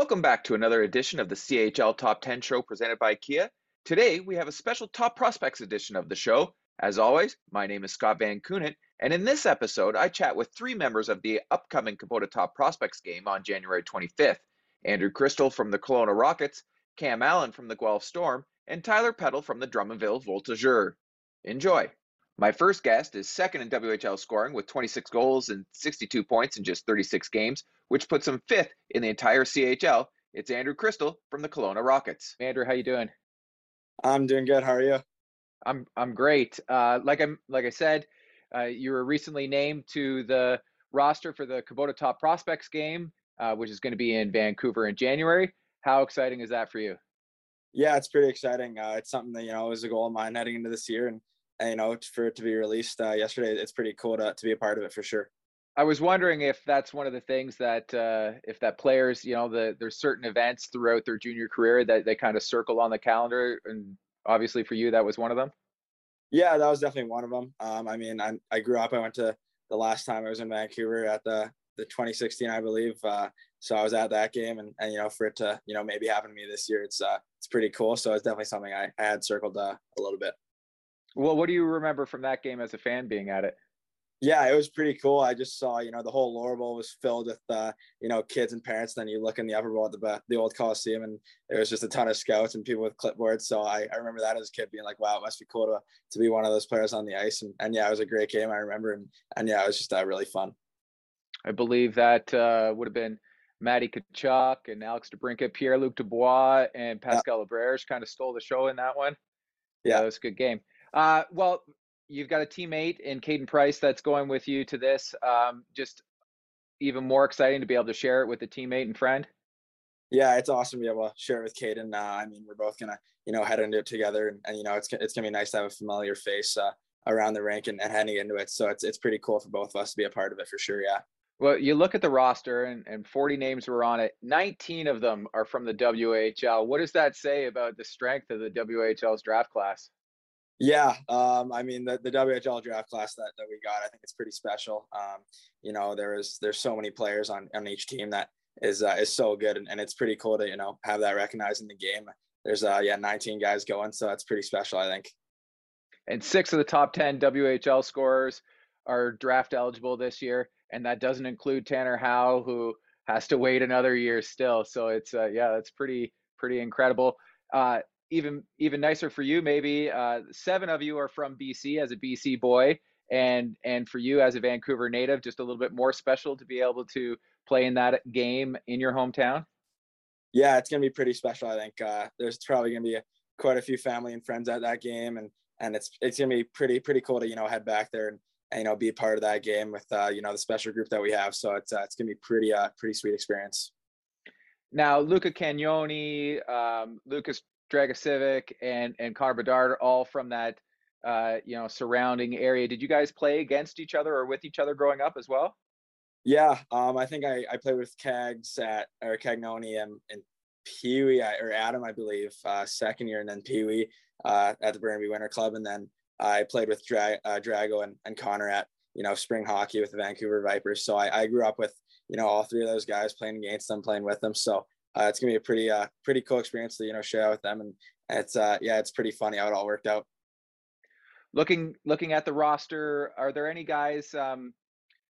Welcome back to another edition of the CHL Top 10 show presented by Kia. Today, we have a special Top Prospects edition of the show. As always, my name is Scott Van Koenen, and in this episode, I chat with three members of the upcoming Kubota Top Prospects game on January 25th Andrew Cristall from the Kelowna Rockets, Cam Allen from the Guelph Storm, and Tyler Peddle from the Drummondville Voltigeur. Enjoy! My first guest is second in WHL scoring with 26 goals and 62 points in just 36 games, which puts him fifth in the entire CHL. It's Andrew Cristall from the Kelowna Rockets. Andrew, how you doing? I'm doing good. How are you? I'm I'm great. Uh, like I'm like I said, uh, you were recently named to the roster for the Kubota Top Prospects game, uh, which is going to be in Vancouver in January. How exciting is that for you? Yeah, it's pretty exciting. Uh, it's something that you know was a goal of mine heading into this year, and you know, for it to be released uh, yesterday, it's pretty cool to, to be a part of it for sure. I was wondering if that's one of the things that uh, if that players, you know, the there's certain events throughout their junior career that they kind of circle on the calendar, and obviously for you, that was one of them. Yeah, that was definitely one of them. Um, I mean, I, I grew up. I went to the last time I was in Vancouver at the the 2016, I believe. Uh, so I was at that game, and, and you know, for it to you know maybe happen to me this year, it's uh it's pretty cool. So it's definitely something I, I had circled uh, a little bit. Well, what do you remember from that game as a fan being at it? Yeah, it was pretty cool. I just saw, you know, the whole lower bowl was filled with, uh, you know, kids and parents. Then you look in the upper bowl at the the old Coliseum, and there was just a ton of scouts and people with clipboards. So I, I remember that as a kid being like, wow, it must be cool to, to be one of those players on the ice. And, and yeah, it was a great game. I remember, and and yeah, it was just uh, really fun. I believe that uh, would have been Matty Tkachuk and Alex DeBrincat, Pierre Luc Dubois, and Pascal yeah. Kind of stole the show in that one. Yeah, yeah it was a good game. Uh, well, you've got a teammate in Caden Price that's going with you to this. Um, just even more exciting to be able to share it with a teammate and friend. Yeah, it's awesome to be able to share it with Caden. Uh, I mean, we're both gonna, you know, head into it together, and, and you know, it's it's gonna be nice to have a familiar face uh, around the rink and, and heading into it. So it's it's pretty cool for both of us to be a part of it for sure. Yeah. Well, you look at the roster and, and 40 names were on it. 19 of them are from the WHL. What does that say about the strength of the WHL's draft class? Yeah, um, I mean the, the WHL draft class that, that we got, I think it's pretty special. Um, you know, there is there's so many players on, on each team that is uh, is so good, and, and it's pretty cool to you know have that recognized in the game. There's uh yeah 19 guys going, so that's pretty special, I think. And six of the top 10 WHL scorers are draft eligible this year, and that doesn't include Tanner Howe, who has to wait another year still. So it's uh, yeah, that's pretty pretty incredible. Uh, even even nicer for you maybe uh, seven of you are from bc as a bc boy and and for you as a vancouver native just a little bit more special to be able to play in that game in your hometown? Yeah it's going to be pretty special i think uh, there's probably going to be a, quite a few family and friends at that game and and it's it's going to be pretty pretty cool to you know head back there and, and you know be a part of that game with uh, you know the special group that we have so it's uh, it's going to be pretty uh pretty sweet experience. Now luca cagnoni um, lucas Dragicevic and and are all from that uh, you know surrounding area. Did you guys play against each other or with each other growing up as well? Yeah, um, I think I, I played with Cags at or Cagnoni and, and Pee Wee or Atom, I believe, uh, second year, and then Pee Wee uh, at the Burnaby Winter Club, and then I played with Dra- uh, Drago and, and Connor at you know spring hockey with the Vancouver Vipers. So I, I grew up with you know all three of those guys playing against them, playing with them. So uh, it's gonna be a pretty uh pretty cool experience to you know share with them. And it's uh yeah it's pretty funny how it all worked out. Looking looking at the roster are there any guys um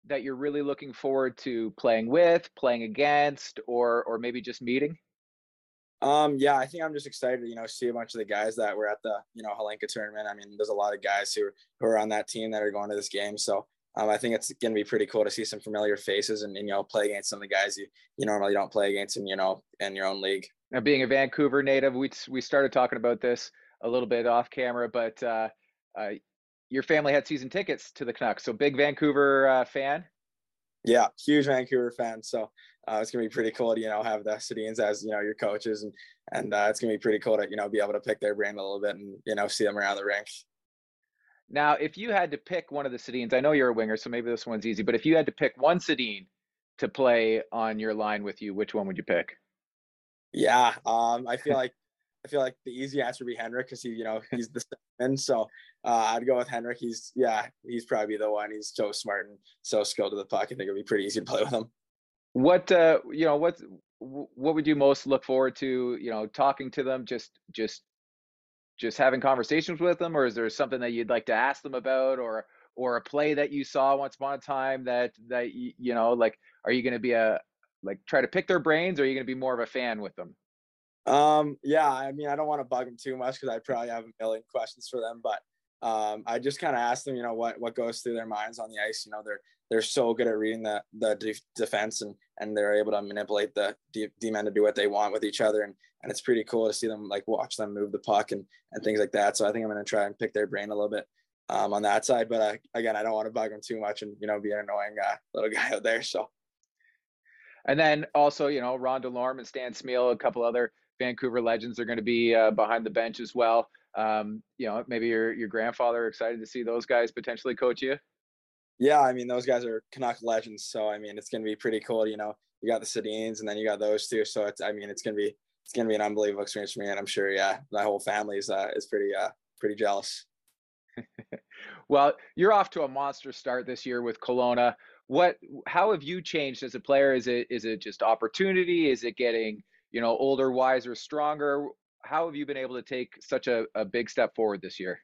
that you're really looking forward to playing with playing against or or maybe just meeting? Um yeah i think i'm just excited to you know see a bunch of the guys that were at the you know Hlinka tournament. I mean there's a lot of guys who who are on that team that are going to this game. So um, I think it's going to be pretty cool to see some familiar faces and, and, you know play against some of the guys you you normally don't play against in you know in your own league. Now, being a Vancouver native, we we started talking about this a little bit off camera, but uh, uh, your family had season tickets to the Canucks, so big Vancouver uh, fan. Yeah, huge Vancouver fan. So uh, it's gonna be pretty cool to you know have the Sedins as you know your coaches, and and uh, it's gonna be pretty cool to you know be able to pick their brain a little bit and you know see them around the rink. Now, if you had to pick one of the Sedins, I know you're a winger, so maybe this one's easy, but if you had to pick one Sedin to play on your line with you, which one would you pick? Yeah, um, I feel like I feel like the easy answer would be Henrik because he, you know, he's the seven. So uh, I'd go with Henrik. He's yeah, he's probably the one. He's so smart and so skilled to the puck. I think it'd be pretty easy to play with him. What uh, you know, what what would you most look forward to? You know, talking to them, just just just having conversations with them, or is there something that you'd like to ask them about, or or a play that you saw once upon a time that that you, you know, like, are you going to be a like try to pick their brains, or are you going to be more of a fan with them? Um, yeah, I mean, I don't want to bug them too much because I probably have a million questions for them, but um, I just kind of ask them, you know, what what goes through their minds on the ice. You know, they're they're so good at reading the the de- defense and and they're able to manipulate the D, D men to do what they want with each other, and and it's pretty cool to see them like watch them move the puck and and things like that. So I think I'm going to try and pick their brain a little bit um, on that side. But uh, again, I don't want to bug them too much and you know be an annoying uh, little guy out there. So. And then also, you know, Ron Delorme and Stan Smyl, a couple other Vancouver legends are going to be uh, behind the bench as well. Um, you know, maybe your your grandfather excited to see those guys potentially coach you. Yeah, I mean, those guys are Canuck legends, so I mean, it's going to be pretty cool. You know, you got the Sedins, and then you got those two. So it's, I mean, it's going to be it's going to be an unbelievable experience for me, and I'm sure, yeah, my whole family is uh, is pretty uh pretty jealous. well, you're off to a monster start this year with Kelowna. What, how have you changed as a player? Is it is it just opportunity? Is it getting you know, older, wiser, stronger. How have you been able to take such a, a big step forward this year?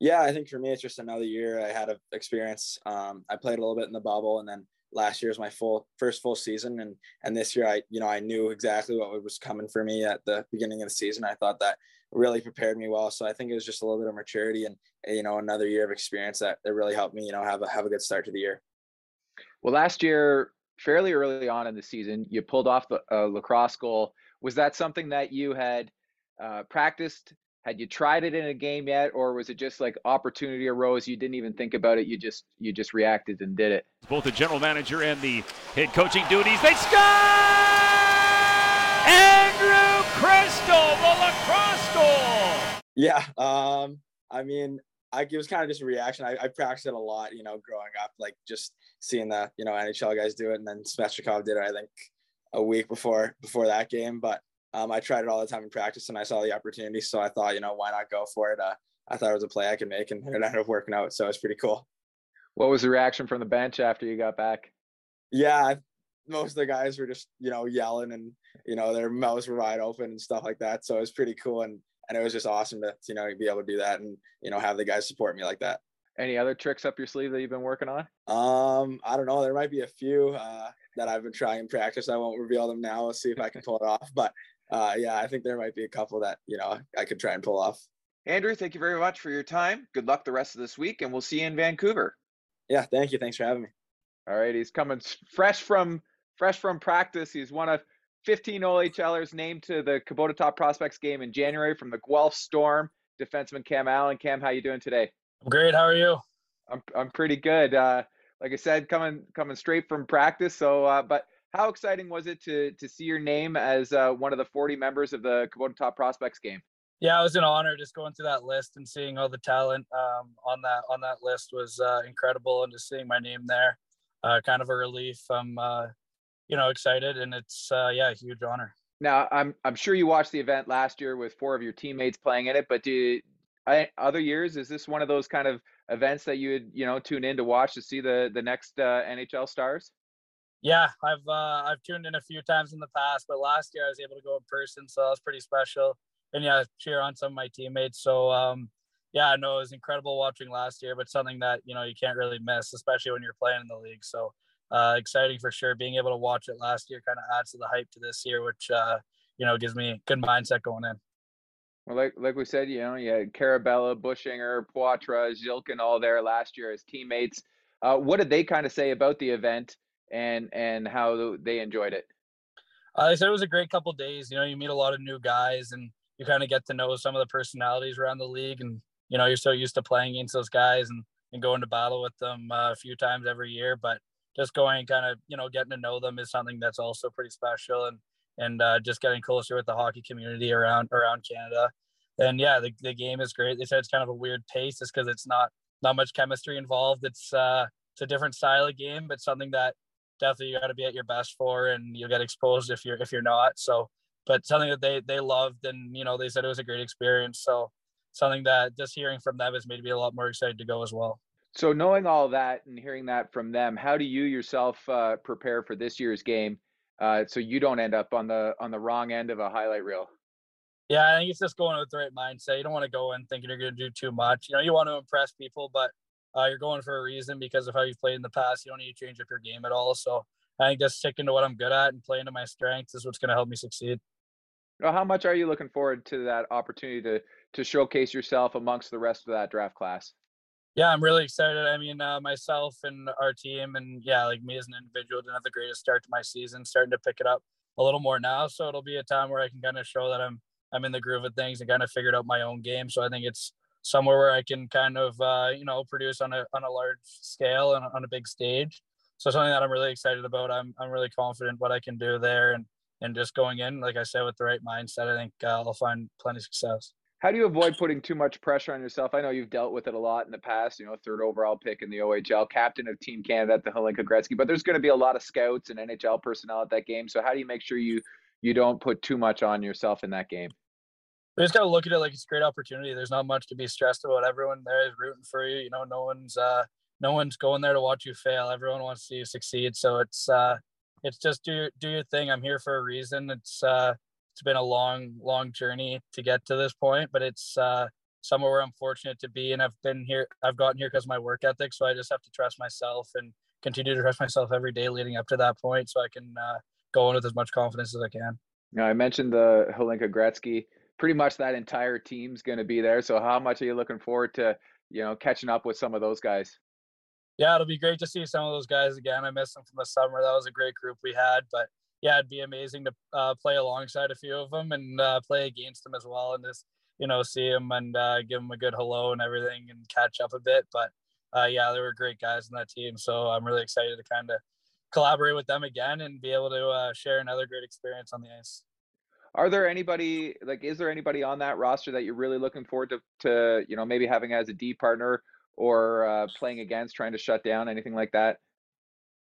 Yeah, I think for me, it's just another year I had of experience. Um, I played a little bit in the bubble, and then last year was my full first full season, and and this year I, you know, I knew exactly what was coming for me at the beginning of the season. I thought that really prepared me well. So I think it was just a little bit of maturity and you know another year of experience that, that really helped me, you know, have a have a good start to the year. Well, last year fairly early on in the season. You pulled off the a lacrosse goal. Was that something that you had uh, practiced? Had you tried it in a game yet, or was it just like opportunity arose? You didn't even think about it. You just you just reacted and did it. Both the general manager and the head coaching duties. They score! Andrew Cristall, the lacrosse goal. Yeah, um, I mean, I, it was kind of just a reaction. I, I practiced it a lot, you know, growing up, like just seeing the, you know, NHL guys do it. And then Svechnikov did it, I think a week before, before that game. But um, I tried it all the time in practice and I saw the opportunity. So I thought, you know, why not go for it? Uh, I thought it was a play I could make and it ended up working out. So it's pretty cool. What was the reaction from the bench after you got back? Yeah, most of the guys were just, you know, yelling and, you know, their mouths were wide open and stuff like that. So it was pretty cool. And and it was just awesome to you know be able to do that and you know have the guys support me like that. Any other tricks up your sleeve that you've been working on? Um, I don't know. There might be a few uh, that I've been trying in practice. I won't reveal them now. Let's see if I can pull it off. But uh, yeah, I think there might be a couple that you know I could try and pull off. Andrew, thank you very much for your time. Good luck the rest of this week, and we'll see you in Vancouver. Yeah, thank you. Thanks for having me. All right, he's coming fresh from fresh from practice. He's one of 15 OHLers named to the Kubota Top Prospects game in January from the Guelph Storm. Defenseman Cam Allen. Cam, how you doing today? I'm great. How are you? I'm I'm pretty good. Uh, like I said, coming coming straight from practice. So, uh, but how exciting was it to to see your name as uh, one of the 40 members of the Kubota Top Prospects game? Yeah, it was an honor just going through that list and seeing all the talent um, on that on that list was uh, incredible, and just seeing my name there, uh, kind of a relief. I'm uh, you know excited and it's uh, yeah a huge honor now i'm i'm sure you watched the event last year with four of your teammates playing in it but do I, other years is this one of those kind of events that you would you know tune in to watch to see the the next uh, nhl stars yeah i've uh, i've tuned in a few times in the past but last year i was able to go in person so that was pretty special and yeah cheer on some of my teammates so um yeah no it was incredible watching last year but something that you know you can't really miss especially when you're playing in the league so uh, exciting for sure. Being able to watch it last year kind of adds to the hype to this year, which uh, you know gives me good mindset going in. Well, like like we said, you know, you had Karabela, Buchinger, Poitras, Zhilkin all there last year as teammates. Uh, what did they kind of say about the event and and how they enjoyed it? Uh, said it was a great couple days. You know, you meet a lot of new guys and you kind of get to know some of the personalities around the league. And you know, you're so used to playing against those guys and and going to battle with them uh, a few times every year. But just going kind of you know getting to know them is something that's also pretty special and and uh, just getting closer with the hockey community around around Canada. And yeah, the, the game is great. They said it's kind of a weird pace just because it's not not much chemistry involved. It's uh it's a different style of game, but something that definitely you got to be at your best for, and you'll get exposed if you're if you're not. So, but something that they they loved, and you know they said it was a great experience. So, something that just hearing from them has made me a lot more excited to go as well. So knowing all that and hearing that from them, how do you yourself uh, prepare for this year's game? uh, so you don't end up on the on the wrong end of a highlight reel. Yeah, I think it's just going with the right mindset. You don't want to go in thinking you're going to do too much. You know, you want to impress people, but uh, you're going for a reason because of how you've played in the past. You don't need to change up your game at all. So I think just sticking to what I'm good at and playing to my strengths is what's going to help me succeed. Well, how much are you looking forward to that opportunity to to showcase yourself amongst the rest of that draft class? Yeah, I'm really excited. I mean, uh, myself and our team, and yeah, like me as an individual, didn't have the greatest start to my season. Starting to pick it up a little more now, so it'll be a time where I can kind of show that I'm I'm in the groove of things and kind of figured out my own game. So I think it's somewhere where I can kind of uh, you know produce on a on a large scale and on a big stage. So something that I'm really excited about. I'm I'm really confident what I can do there, and and just going in, like I said, with the right mindset, I think uh, I'll find plenty of success. How do you avoid putting too much pressure on yourself? I know you've dealt with it a lot in the past. You know, third overall pick in the OHL, captain of Team Canada at the Hlinka Gretzky, but there's going to be a lot of scouts and NHL personnel at that game. So how do you make sure you you don't put too much on yourself in that game? We just got to look at it like it's a great opportunity. There's not much to be stressed about. Everyone there is rooting for you. You know, no one's uh, no one's going there to watch you fail. Everyone wants to see you succeed. So it's uh, it's just do do your thing. I'm here for a reason. It's uh, it's been a long long journey to get to this point, but it's uh, somewhere where I'm fortunate to be, and I've been here. I've gotten here because of my work ethic. So I just have to trust myself and continue to trust myself every day leading up to that point, so I can uh, go in with as much confidence as I can. Now I mentioned the Hlinka Gretzky. Pretty much that entire team's going to be there. So how much are you looking forward to, you know, catching up with some of those guys? yeah, it'll be great to see some of those guys again. I miss them from the summer. That was a great group we had. But yeah, it'd be amazing to uh, play alongside a few of them and uh, play against them as well, and just you know see them and uh, give them a good hello and everything and catch up a bit. But uh, yeah, they were great guys in that team, so I'm really excited to kind of collaborate with them again and be able to uh, share another great experience on the ice. Are there anybody like is there anybody on that roster that you're really looking forward to to you know maybe having as a D partner or uh, playing against, trying to shut down, anything like that?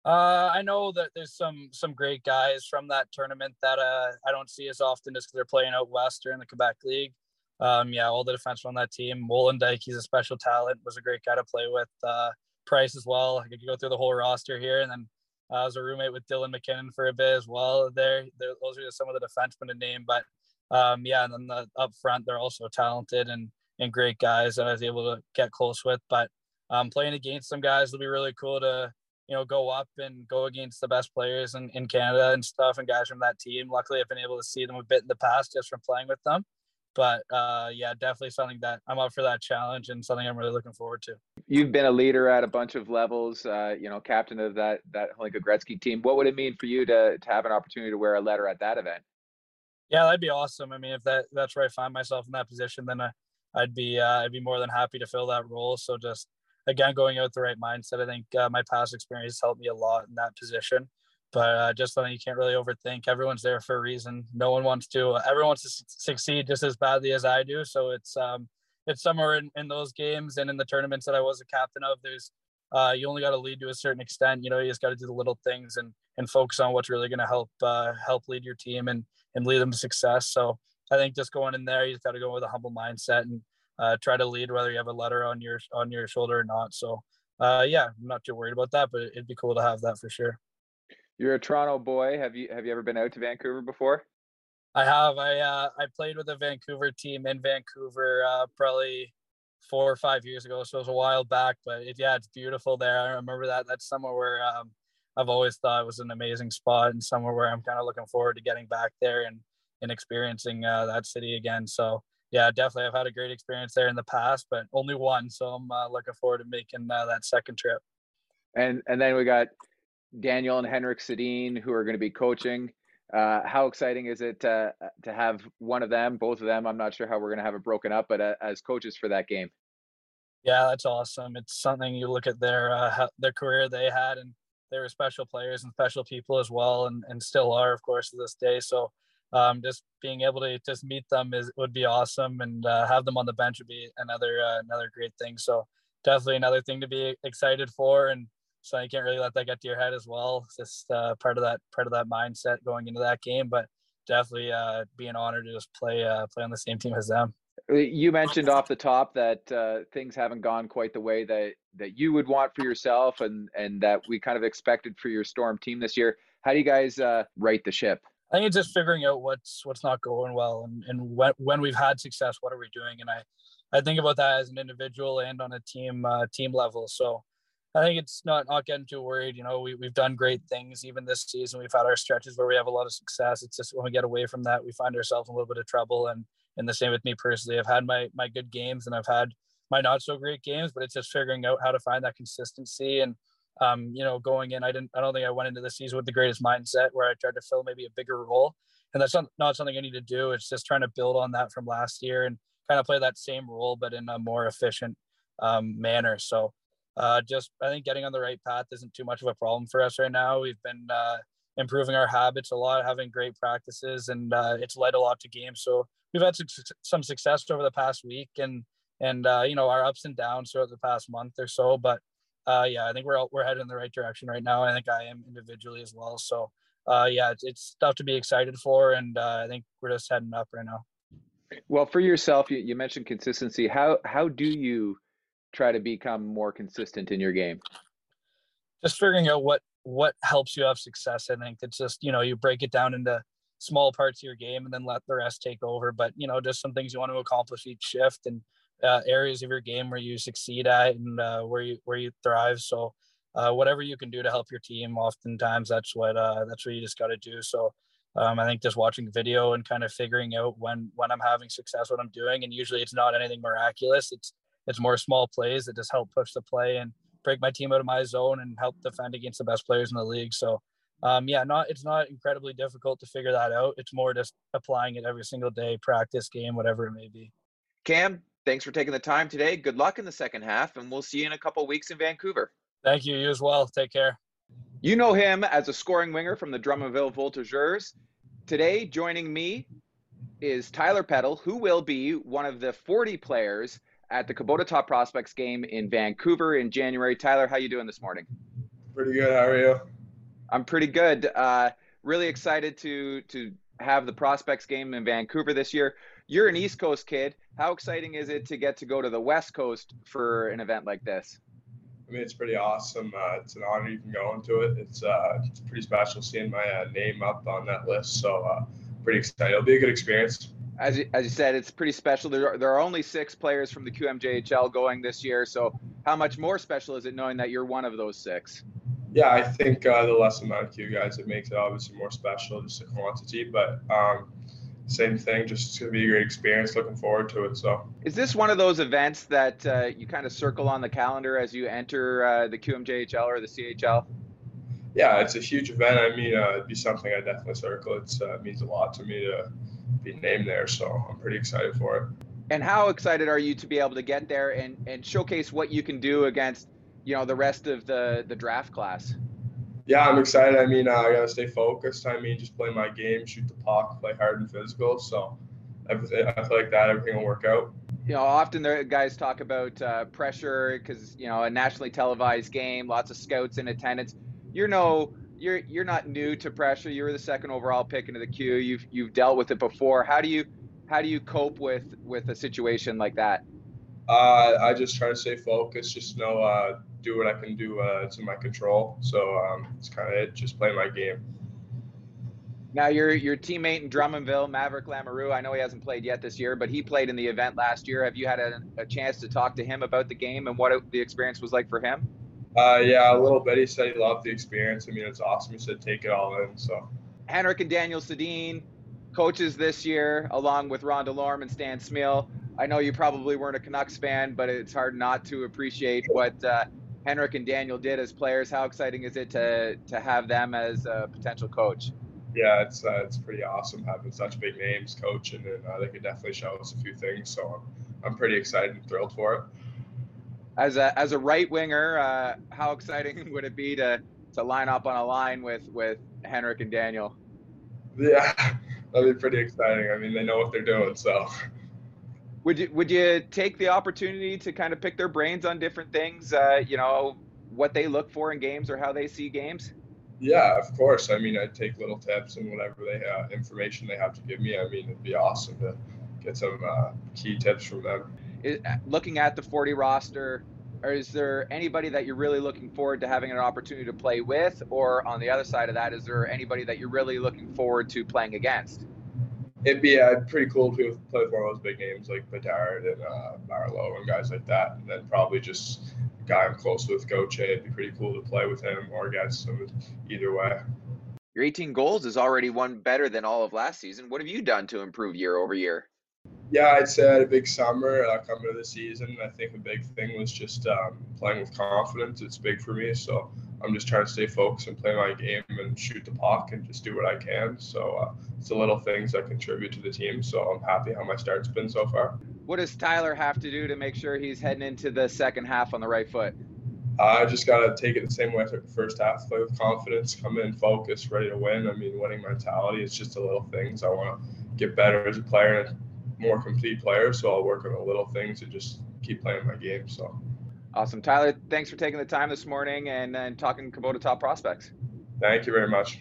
Uh, I know that there's some some great guys from that tournament that uh, I don't see as often just because they're playing out west or in the Quebec League. Um, yeah, all the defensemen on that team. Wollendijk, he's a special talent, was a great guy to play with. Uh, Price as well. I could go through the whole roster here, and then I was a roommate with Dylan MacKinnon for a bit as well. There, those are some of the defensemen to name, but um, yeah, and then the, up front, they're also talented and and great guys that I was able to get close with. But um, playing against some guys will be really cool to you know go up and go against the best players in, in Canada and stuff and guys from that team. Luckily, I've been able to see them a bit in the past just from playing with them. But uh, yeah, definitely something that I'm up for that challenge and something I'm really looking forward to. You've been a leader at a bunch of levels, uh, you know, captain of that that Hlinka Gretzky team. What would it mean for you to to have an opportunity to wear a letter at that event? Yeah, that'd be awesome. I mean, if that that's where I find myself in that position, then I, I'd be uh, I'd be more than happy to fill that role. So just again, going out with the right mindset. I think uh, my past experience helped me a lot in that position. But uh, just something you can't really overthink. Everyone's there for a reason. No one wants to. everyone wants to succeed just as badly as I do. So it's um, it's somewhere in, in those games and in the tournaments that I was a captain of. There's uh, you only got to lead to a certain extent. You know, you just got to do the little things and and focus on what's really going to help uh, help lead your team and and lead them to success. So I think just going in there, you just got to go with a humble mindset and uh, try to lead whether you have a letter on your on your shoulder or not. So uh, yeah, I'm not too worried about that, but it'd be cool to have that for sure. You're a Toronto boy. Have you have you ever been out to Vancouver before? I have. I uh, I played with a Vancouver team in Vancouver uh, probably four or five years ago, so it was a while back. But it, yeah, it's beautiful there. I remember that. That's somewhere where um, I've always thought it was an amazing spot and somewhere where I'm kind of looking forward to getting back there and and experiencing uh, that city again. So yeah, definitely, I've had a great experience there in the past, but only one. So I'm uh, looking forward to making uh, that second trip. And and then we got Daniel and Henrik Sedin who are going to be coaching. Uh, how exciting is it to to have one of them, both of them? I'm not sure how we're going to have it broken up, but uh, as coaches for that game. Yeah, that's awesome. It's something you look at their uh, their career they had, and they were special players and special people as well, and and still are, of course, to this day. So um, just being able to just meet them is would be awesome, and uh, have them on the bench would be another uh, another great thing. So definitely another thing to be excited for, and so you can't really let that get to your head as well. It's just uh, part of that part of that mindset going into that game, but definitely uh, be an honor to just play uh, play on the same team as them. Uh, you mentioned off the top that uh, things haven't gone quite the way that that you would want for yourself, and and that we kind of expected for your Storm team this year How do you guys uh, right the ship? I think it's just figuring out what's what's not going well and, and when, when we've had success, what are we doing? And I, I think about that as an individual and on a team uh, team level. So I think it's not not getting too worried. You know, we we've done great things even this season. We've had our stretches where we have a lot of success. It's just when we get away from that, we find ourselves in a little bit of trouble. And and the same with me personally. I've had my my good games and I've had my not so great games, but it's just figuring out how to find that consistency and um, you know, going in, I didn't, I don't think I went into the season with the greatest mindset where I tried to fill maybe a bigger role. And that's not, not something I need to do. It's just trying to build on that from last year and kind of play that same role, but in a more efficient um, manner. So uh, just, I think getting on the right path isn't too much of a problem for us right now. We've been uh, improving our habits a lot, having great practices, and uh, it's led a lot to games. So we've had some success over the past week and, and uh, you know, our ups and downs throughout the past month or so, but uh, yeah, I think we're we're headed in the right direction right now. I think I am individually as well. So uh, yeah, it's, it's stuff to be excited for, and I think we're just heading up right now. Well, for yourself, you, you mentioned consistency. How how do you try to become more consistent in your game? Just figuring out what what helps you have success. I think it's just you know you break it down into small parts of your game and then let the rest take over. But you know, just some things you want to accomplish each shift and uh, areas of your game where you succeed at and uh, where you where you thrive. So uh, whatever you can do to help your team, oftentimes that's what uh, that's what you just got to do. So um, I think just watching video and kind of figuring out when when I'm having success, what I'm doing, and usually it's not anything miraculous. It's it's more small plays that just help push the play and break my team out of my zone and help defend against the best players in the league. So um, yeah, not it's not incredibly difficult to figure that out. It's more just applying it every single day, practice, game, whatever it may be. Cam, thanks for taking the time today. Good luck in the second half, and we'll see you in a couple weeks in Vancouver. Thank you. You as well. Take care. You know him as a scoring winger from the Drummondville Voltigeurs. Today, joining me is Tyler Peddle, who will be one of the 40 players at the Kubota Top Prospects game in Vancouver in January. Tyler, how you doing this morning? Pretty good. How are you? I'm pretty good. Uh, really excited to to have the prospects game in Vancouver this year. You're an East Coast kid. How exciting is it to get to go to the West Coast for an event like this? I mean, it's pretty awesome. Uh, it's an honor you can go into it. It's, uh, it's pretty special seeing my uh, name up on that list. So, uh, pretty excited. It'll be a good experience. As you, as you said, it's pretty special. There are, there are only six players from the QMJHL going this year. So, how much more special is it knowing that you're one of those six? Yeah, I think uh, the less amount of Q guys, it makes it obviously more special, just the quantity. But um, same thing. Just it's gonna be a great experience. Looking forward to it. So, is this one of those events that uh, you kind of circle on the calendar as you enter uh, the QMJHL or the CHL? Yeah, it's a huge event. I mean, uh, it'd be something I definitely circle. It uh, means a lot to me to be named there, so I'm pretty excited for it. And how excited are you to be able to get there and, and showcase what you can do against, you know, the rest of the the draft class? yeah, I'm excited. I mean, uh, I gotta stay focused. I mean, just play my game, shoot the puck, play hard and physical. So, everything, I feel like that everything will work out. You know, often the guys talk about uh, pressure because you know a nationally televised game, lots of scouts in attendance. You're no, you're you're not new to pressure. You were the second overall pick into the Q. You've you've dealt with it before. How do you how do you cope with with a situation like that? Uh, I just try to stay focused. Just know uh, do what I can do. Uh, in my control. So um, it's kind of it. Just play my game. Now your your teammate in Drummondville, Maverick Lamoureux. I know he hasn't played yet this year, but he played in the event last year. Have you had a, a chance to talk to him about the game and what it, the experience was like for him? Uh, yeah, a little bit. He said he loved the experience. I mean, it's awesome. He said take it all in. So Henrik and Daniel Sedin, coaches this year, along with Ron DeLorme and Stan Smyl. I know you probably weren't a Canucks fan, but it's hard not to appreciate what uh, Henrik and Daniel did as players. How exciting is it to to have them as a potential coach? Yeah, it's uh, it's pretty awesome having such big names coaching, and uh, they could definitely show us a few things. So I'm, I'm pretty excited and thrilled for it. As a as a right winger, uh, how exciting would it be to to line up on a line with with Henrik and Daniel? Yeah, that'd be pretty exciting. I mean, they know what they're doing, so would you would you take the opportunity to kind of pick their brains on different things? Uh, you know, what they look for in games or how they see games. Yeah, of course. I mean, I'd take little tips and whatever they have, information they have to give me. I mean, it'd be awesome to get some uh, key tips from them. It, looking at the 40 roster, or is there anybody that you're really looking forward to having an opportunity to play with? Or on the other side of that, is there anybody that you're really looking forward to playing against? It'd be uh, pretty cool to play with one of those big names like Bedard and uh, Marleau and guys like that. And then probably just a guy I'm close with, Goche. It'd be pretty cool to play with him or against him either way. Your 18 goals is already one better than all of last season. What have you done to improve year over year? Yeah, I'd say I had a big summer uh, coming to the season. I think a big thing was just um, playing with confidence. It's big for me, so I'm just trying to stay focused and play my game and shoot the puck and just do what I can. So uh, it's the little things that contribute to the team. So I'm happy how my start's been so far. What does Tyler have to do to make sure he's heading into the second half on the right foot? I just got to take it the same way I took the first half, play with confidence, come in focused, ready to win. I mean, winning mentality, it's just the little things. I want to get better as a player and more complete player. So I'll work on the little things and just keep playing my game. So awesome. Tyler, thanks for taking the time this morning and, and talking Kubota top prospects. Thank you very much.